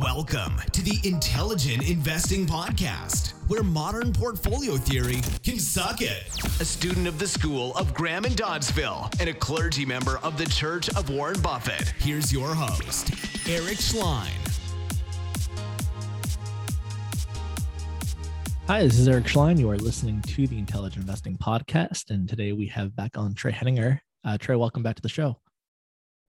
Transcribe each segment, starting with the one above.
Welcome to the Intelligent Investing Podcast, where modern portfolio theory can suck it. A student of the School of Graham and Doddsville and a clergy member of the Church of Warren Buffett, here's your host, Eric Schleien. Hi, this is Eric Schleien. You are listening to the Intelligent Investing Podcast, and today we have back on Trey Henninger. Uh, Trey, welcome back to the show.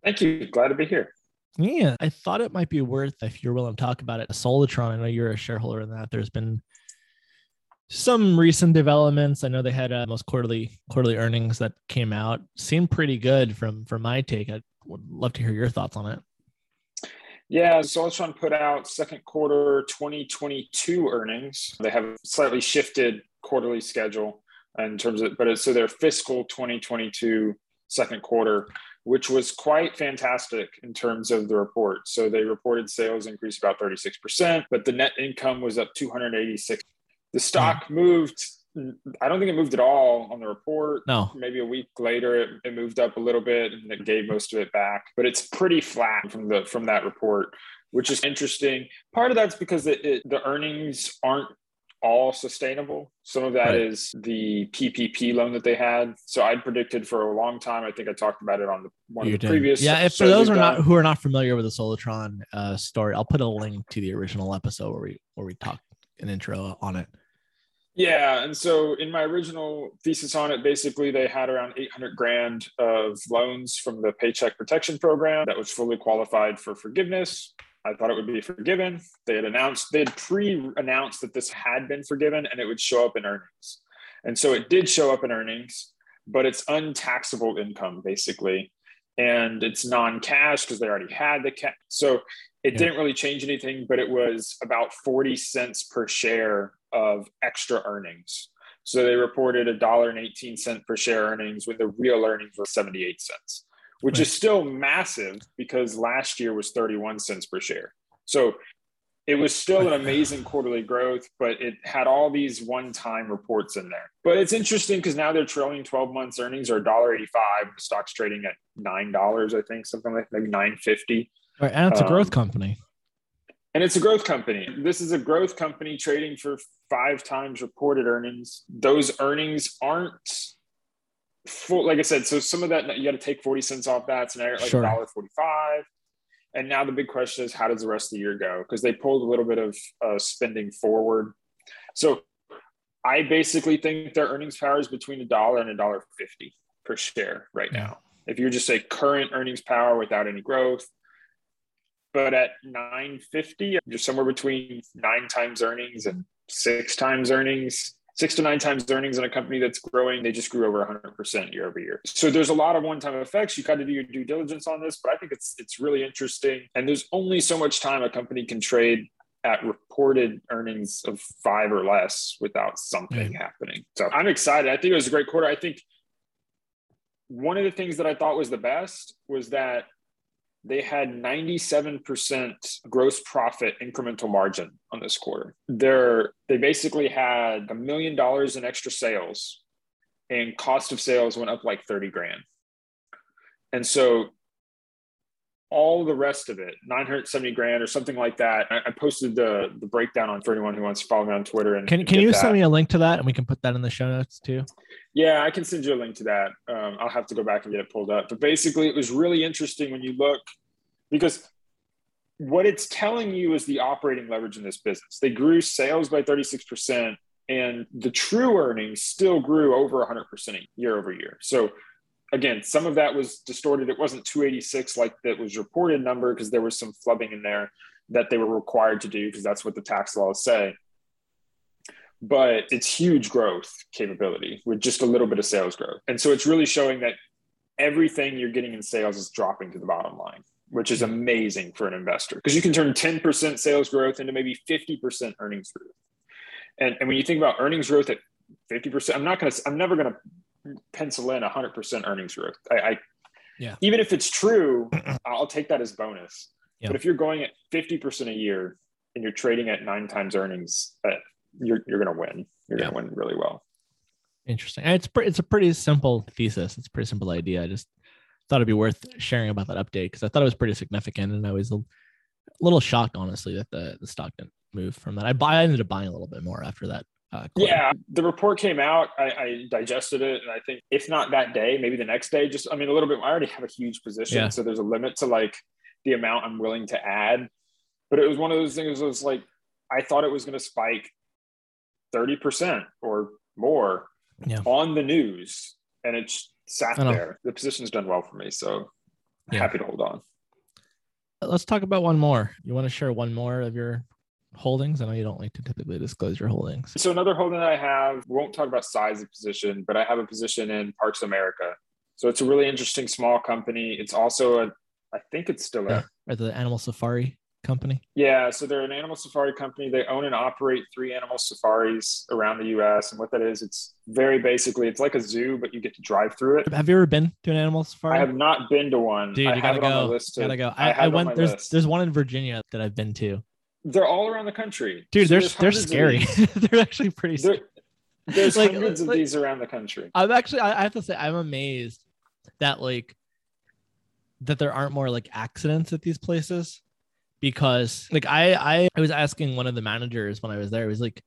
Thank you. Glad to be here. Yeah, I thought it might be worth if you're willing to talk about it. Solitron, I know you're a shareholder in that. There's been some recent developments. I know they had uh, most quarterly quarterly earnings that came out. Seemed pretty good from from my take. I would love to hear your thoughts on it. Yeah, Solitron put out second quarter 2022 earnings. They have slightly shifted quarterly schedule in terms of, but so their fiscal 2022 second quarter which was quite fantastic in terms of the report. So they reported sales increased about 36%, but the net income was up 286. The stock mm. moved I don't think it moved at all on the report. No. Maybe a week later it, it moved up a little bit and it gave most of it back, but it's pretty flat from the from that report, which is interesting. Part of that's because it, it, the earnings aren't all sustainable. Some of that right. is the PPP loan that they had. So I'd predicted for a long time. I think I talked about it on the one you of the did. previous. Yeah, if for those are not who are not familiar with the Solitron uh, story, I'll put a link to the original episode where we where we talk an intro on it. Yeah, and so in my original thesis on it, basically they had around 800 grand of loans from the Paycheck Protection Program that was fully qualified for forgiveness. I thought it would be forgiven. They had announced, they had pre announced that this had been forgiven and it would show up in earnings. And so it did show up in earnings, but it's untaxable income basically. And it's non cash because they already had the cash. So it yeah. didn't really change anything, but it was about 40 cents per share of extra earnings. So they reported a dollar and 18 cent per share earnings when the real earnings were 78 cents which right. is still massive because last year was 31 cents per share. So it was still an amazing quarterly growth, but it had all these one-time reports in there. But it's interesting because now their trailing 12 months earnings are $1.85. The stock's trading at $9, I think, something like maybe 950. Right, and it's a growth um, company. And it's a growth company. This is a growth company trading for five times reported earnings. Those earnings aren't full, like I said, so some of that you got to take 40 cents off that. So now you're like dollar 45. And now the big question is how does the rest of the year go? Because they pulled a little bit of uh, spending forward. So I basically think their earnings power is between a dollar and a dollar 50 per share right now. If you just say current earnings power without any growth, but at 950, you're somewhere between nine times earnings and six times earnings six to nine times earnings in a company that's growing. They just grew over 100% year over year. So there's a lot of one-time effects. You got to do your due diligence on this, but I think it's it's really interesting. And there's only so much time a company can trade at reported earnings of five or less without something mm. happening. So I'm excited. I think it was a great quarter. I think one of the things that I thought was the best was that they had 97% gross profit incremental margin on this quarter. They're, they basically had a million dollars in extra sales and cost of sales went up like 30 grand. And so all the rest of it, 970 grand or something like that. I, I, posted the the breakdown on for anyone who wants to follow me on Twitter. And can, can you that. send me a link to that and we can put that in the show notes too? Yeah, I can send you a link to that. Um, I'll have to go back and get it pulled up. But basically, it was really interesting when you look because what it's telling you is the operating leverage in this business. They grew sales by 36%, and the true earnings still grew over 100% year over year. So again, some of that was distorted. It wasn't 286 like that was reported number because there was some flubbing in there that they were required to do because that's what the tax laws say. But it's huge growth capability with just a little bit of sales growth. And so it's really showing that everything you're getting in sales is dropping to the bottom line, which is amazing for an investor because you can turn 10% sales growth into maybe 50% earnings growth. And, and when you think about earnings growth at 50%, I'm not going to, I'm never going to pencil in 100% earnings growth. I, I yeah. even if it's true, I'll take that as bonus. Yeah. But if you're going at 50% a year and you're trading at nine times earnings, uh, you're, you're going to win. You're yeah. going to win really well. Interesting. it's pre- it's a pretty simple thesis. It's a pretty simple idea. I just thought it'd be worth sharing about that update because I thought it was pretty significant, and I was A little shocked, honestly, that the, the stock didn't move from that. I buy I ended up buying a little bit more after that. Uh, yeah, the report came out. I, I, digested it, and I think if not that day, maybe the next day. Just I mean, a little bit. I already have a huge position, yeah. so there's a limit to like the amount I'm willing to add. But it was one of those things. Was like I thought it was going to spike thirty percent or more yeah. on the news, and it's sat there. The position's done well for me, so yeah. happy to hold on. Let's talk about one more. You want to share one more of your holdings? I know you don't like to typically disclose your holdings. So another holding that I have, we won't talk about size of position, but I have a position in Parks America. So it's a really interesting small company. It's also a, I think it's still a, or the animal safari company? Yeah, so they're an animal safari company. They own and operate three animal safaris around the U.S. And what that is, it's very basically, it's like a zoo, but you get to drive through it. Have you ever been to an animal safari? I have not been to one. Dude, I you gotta go. To, gotta go. I, I, I went. There's list. there's one in Virginia that I've been to. They're all around the country, dude. So they're they're scary. they're actually pretty. Scary. There's like, hundreds like, of these around the country. I'm actually, I have to say, I'm amazed that like that there aren't more like accidents at these places because like I I, I was asking one of the managers when I was there, it was like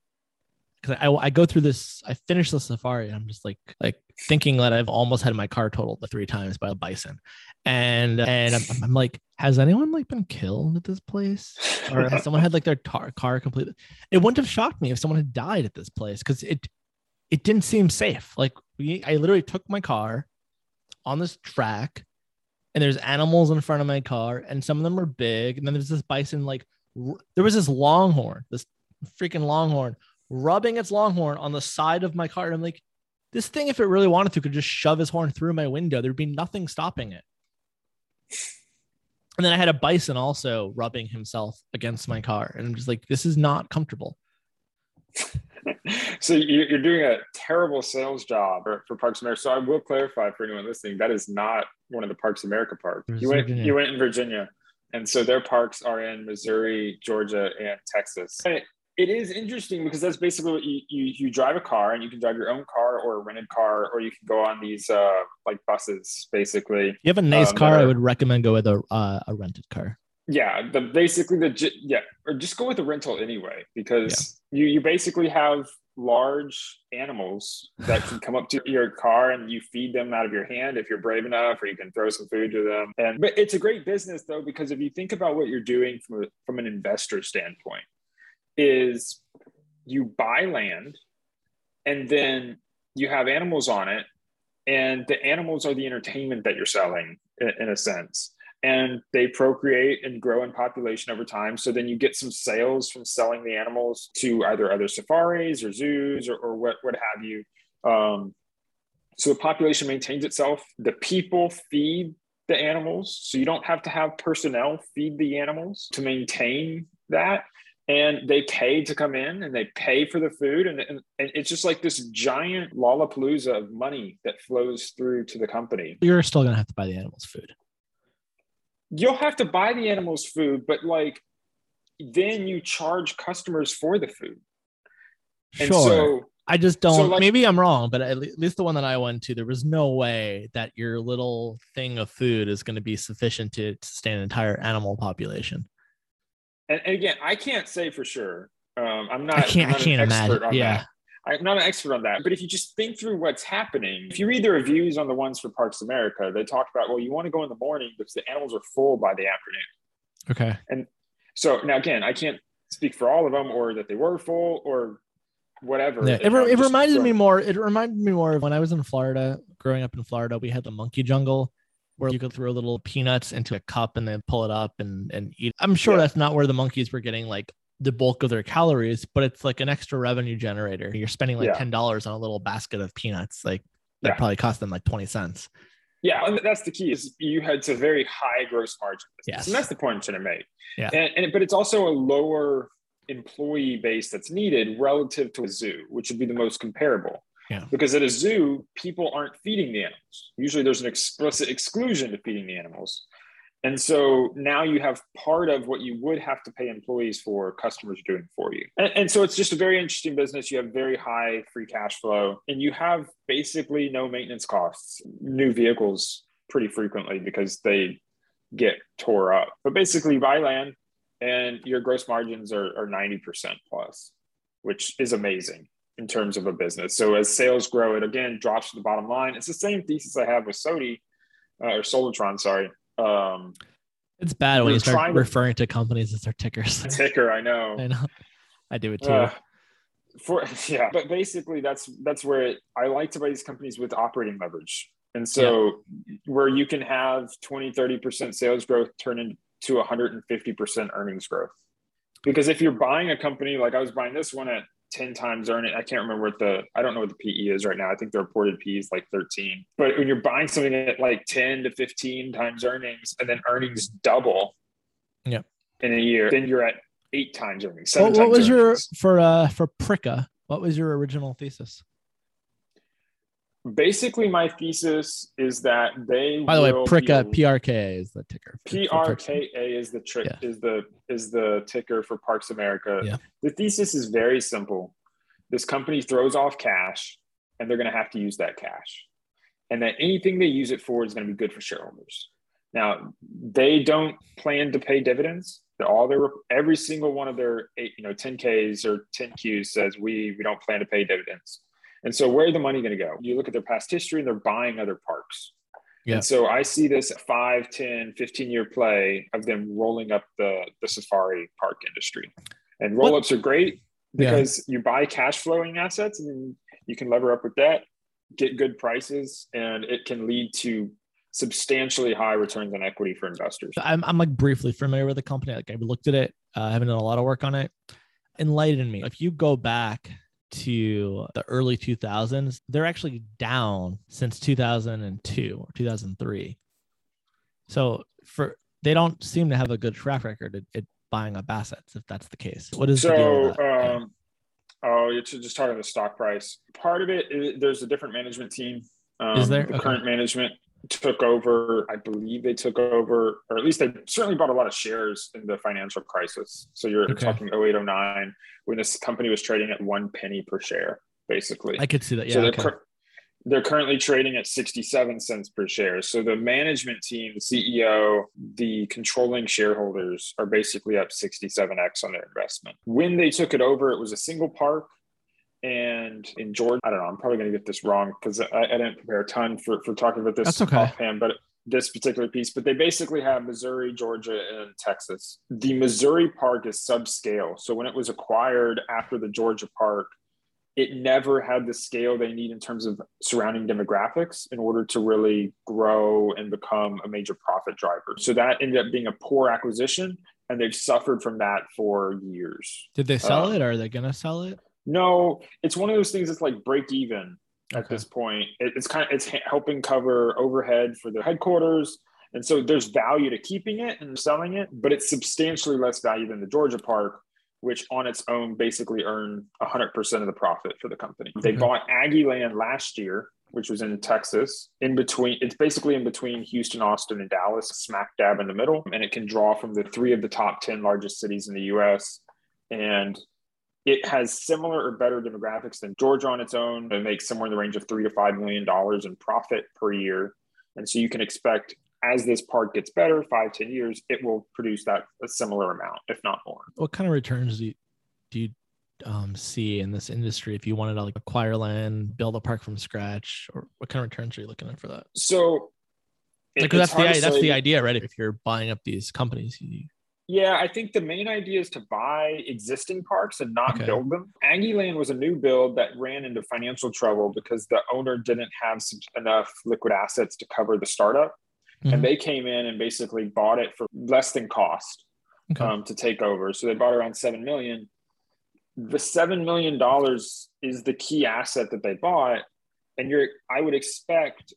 because I, I go through this, I finished the safari, and I'm just like like thinking that I've almost had my car totaled the three times by a bison, and and I'm, I'm like, has anyone like been killed at this place, or someone had like their tar- car completely? It wouldn't have shocked me if someone had died at this place because it it didn't seem safe. Like we, I literally took my car on this track and there's animals in front of my car, and some of them are big. And then there's this bison, like r- there was this longhorn, this freaking longhorn, rubbing its longhorn on the side of my car. And I'm like, this thing, if it really wanted to, could just shove his horn through my window. There'd be nothing stopping it. And then I had a bison also rubbing himself against my car. And I'm just like, this is not comfortable. so you're doing a terrible sales job for, for Parks America. So I will clarify for anyone listening, that is not one of the Parks America parks. You went, you went in Virginia. And so their parks are in Missouri, Georgia, and Texas. It is interesting because that's basically what you, you, you drive a car and you can drive your own car or a rented car, or you can go on these uh, like buses, basically. you have a nice um, car, are, I would recommend go with a, uh, a rented car. Yeah, the basically the yeah, or just go with the rental anyway because yeah. you you basically have large animals that can come up to your car and you feed them out of your hand if you're brave enough or you can throw some food to them and but it's a great business though because if you think about what you're doing from a, from an investor standpoint is you buy land and then you have animals on it and the animals are the entertainment that you're selling in, in a sense and they procreate and grow in population over time. So then you get some sales from selling the animals to either other safaris or zoos or, or what, what have you. Um, so the population maintains itself. The people feed the animals. So you don't have to have personnel feed the animals to maintain that. And they pay to come in and they pay for the food. And, and, and it's just like this giant lollapalooza of money that flows through to the company. You're still going to have to buy the animals food you'll have to buy the animals food, but like then you charge customers for the food. And sure. So, I just don't. So like, maybe I'm wrong, but at least the one that I went to, there was no way that your little thing of food is going to be sufficient to sustain an entire animal population. And, and again, I can't say for sure. Um, I'm not. I can't. Not I can't imagine. Yeah. That. I'm not an expert on that, but if you just think through what's happening, if you read the reviews on the ones for Parks America, they talk about, well, you want to go in the morning because the animals are full by the afternoon. Okay. And so now, again, I can't speak for all of them or that they were full or whatever. Yeah, it, it reminded me more. It reminded me more of when I was in Florida, growing up in Florida, we had the monkey jungle where you could throw little peanuts into a cup and then pull it up and, and eat. I'm sure yeah. that's not where the monkeys were getting like the bulk of their calories, but it's like an extra revenue generator. You're spending like ten dollars on a little basket of peanuts, like that yeah. probably cost them like twenty cents. Yeah, and that's the key is you had a very high gross margin yes. and that's the point I'm trying to make. Yeah, and, and but it's also a lower employee base that's needed relative to a zoo, which would be the most comparable. Yeah. Because at a zoo, people aren't feeding the animals. Usually, there's an explicit exclusion to feeding the animals. And so now you have part of what you would have to pay employees for, customers doing for you. And, and, so it's just a very interesting business. You have very high free cash flow and you have basically no maintenance costs, new vehicles pretty frequently because they get tore up. But basically, you buy land, and your gross margins are, are 90% plus, which is amazing in terms of a business. So as sales grow, it again drops to the bottom line. It's the same thesis I have with Sodi uh, or Solitron, sorry. Um, it's bad when you start referring to, to companies as their tickers. Ticker, I know. I know. I do it too. Uh, for yeah, but basically that's that's where it, I like to buy these companies with operating leverage. And so yeah. where you can have 20, 30% sales growth turn into 150% earnings growth. Because if you're buying a company like I was buying this one at 10 times earning. I can't remember what the, I don't know what the PE is right now. I think the reported PE is like 13. But when you're buying something at like 10 to 15 times earnings and then earnings double yeah. in a year, then you're at eight times earnings. What, what was earnings. your, for, uh, for Prica, what was your original thesis? Basically, my thesis is that they. By the way, Prica uh, PRKA is the ticker. PRKA is the trick. Yeah. Is the is the ticker for Parks America. Yeah. The thesis is very simple. This company throws off cash, and they're going to have to use that cash, and that anything they use it for is going to be good for shareholders. Now, they don't plan to pay dividends. All their every single one of their eight, you know, 10Ks or 10Qs says we we don't plan to pay dividends. And so where the money going to go? You look at their past history and they're buying other parks. Yeah. And so I see this 5, 10, 15 year play of them rolling up the, the safari park industry. And roll ups are great because yeah. you buy cash flowing assets and you can lever up with that, get good prices, and it can lead to substantially high returns on equity for investors. I'm, I'm like briefly familiar with the company. Like I've looked at it, uh, I haven't done a lot of work on it. Enlighten me. If you go back to the early 2000s, they're actually down since 2002 or 2003. So for they don't seem to have a good track record at, at buying up assets if that's the case. What is so? Um, oh, you're just talking the stock price. Part of it, there's a different management team. Um, is there the okay. current management took over? I believe they took over, or at least they certainly bought a lot of shares in the financial crisis. So you're okay. talking 0809 when this company was trading at one penny per share, basically. I could see that. Yeah. So they're, okay. cur- they're currently trading at 67 cents per share. So the management team, the CEO, the controlling shareholders are basically up 67x on their investment. When they took it over, it was a single park. And in Georgia, I don't know, I'm probably going to get this wrong because I, I, didn't prepare a ton for, for talking about this That's okay. offhand, but this particular piece, but they basically have Missouri, Georgia, and Texas. The Missouri park is subscale. So when it was acquired after the Georgia park, it never had the scale they need in terms of surrounding demographics in order to really grow and become a major profit driver. So that ended up being a poor acquisition, and they've suffered from that for years. Did they sell um, it? Or are they going to sell it? No, it's one of those things that's like break even at this point. It, it's kind of it's helping cover overhead for the headquarters, and so there's value to keeping it and selling it, but it's substantially less value than the Georgia Park, which on its own basically earned 100% of the profit for the company. They bought Aggie Land last year, which was in Texas, in between. It's basically in between Houston, Austin, and Dallas, smack dab in the middle, and it can draw from the three of the top 10 largest cities in the U.S. And it has similar or better demographics than Georgia on its own. It makes somewhere in the range of three to five million dollars in profit per year. And so you can expect as this park gets better, five, ten years, it will produce that a similar amount, if not more. What kind of returns do you, do you um, see in this industry if you wanted to like acquire land, build a park from scratch, or what kind of returns are you looking at for that? So, because that's the that's the idea, right? If you're buying up these companies, you yeah, I think the main idea is to buy existing parks and not okay. build them. Aggie Land was a new build that ran into financial trouble because the owner didn't have enough liquid assets to cover the startup. Mm-hmm. And they came in and basically bought it for less than cost okay. um, to take over. So they bought around 7 million. The $7 million is the key asset that they bought. And you're, I would expect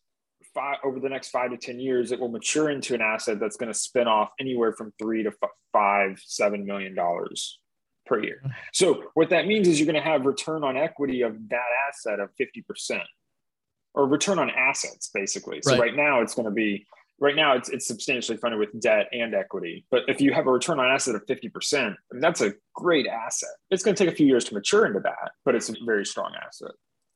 five over the next five to ten years, it will mature into an asset that's going to spin off anywhere from three to five, seven million dollars per year. So what that means is you're going to have return on equity of that asset of fifty percent, or return on assets basically. So right, right now it's going to be right now it's, it's substantially funded with debt and equity but if you have a return on asset of 50% I mean, that's a great asset it's going to take a few years to mature into that but it's a very strong asset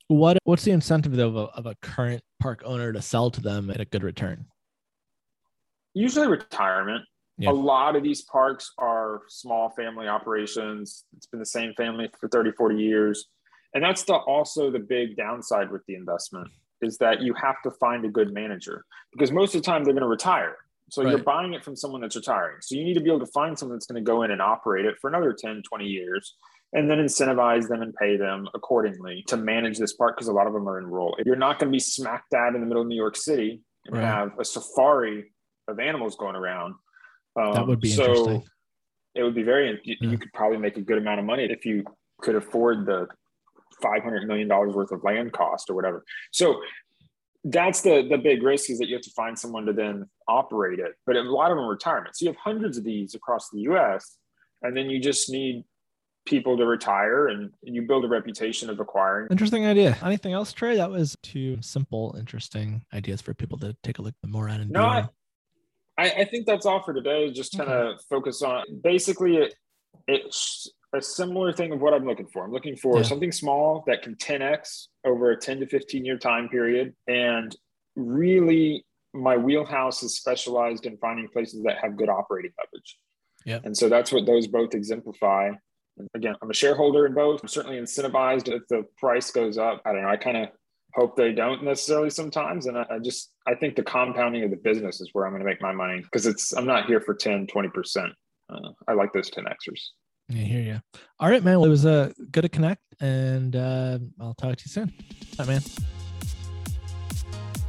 what what's the incentive though of a, of a current park owner to sell to them at a good return? Usually retirement. Yeah. A lot of these parks are small family operations. It's been the same family for 30, 40 years. And that's the also the big downside with the investment is that you have to find a good manager because most of the time they're going to retire. So right. you're buying it from someone that's retiring. So you need to be able to find someone that's going to go in and operate it for another 10, 20 years and then incentivize them and pay them accordingly to manage this park because a lot of them are in rural. You're not going to be smack dab in the middle of New York City and right. have a safari of animals going around. Um, that would be so interesting. It would be very, you, yeah. you could probably make a good amount of money if you could afford the $500 million worth of land cost or whatever. So that's the the big risk is that you have to find someone to then operate it. But a lot of them are retirement. So you have hundreds of these across the US, and then you just need people to retire and you build a reputation of acquiring. Interesting idea. Anything else, Trey? That was two simple, interesting ideas for people to take a look more at. And no, I, I, think that's all for today. Just kind of okay. focus on basically it, it's a similar thing of what I'm looking for. I'm looking for yeah. something small that can 10x over a 10 to 15 year time period. And really, my wheelhouse is specialized in finding places that have good operating leverage. Yeah. And so that's what those both exemplify. Again, I'm a shareholder in both. I'm certainly incentivized if the price goes up. I don't know. I kind of hope they don't necessarily sometimes. And I, I, just, I think the compounding of the business is where I'm going to make my money because it's, I'm not here for 10, 20%. Uh, I like those 10Xers. I hear you. All right, man. Well, it was uh, good to connect, and uh, I'll talk to you soon. Bye, man.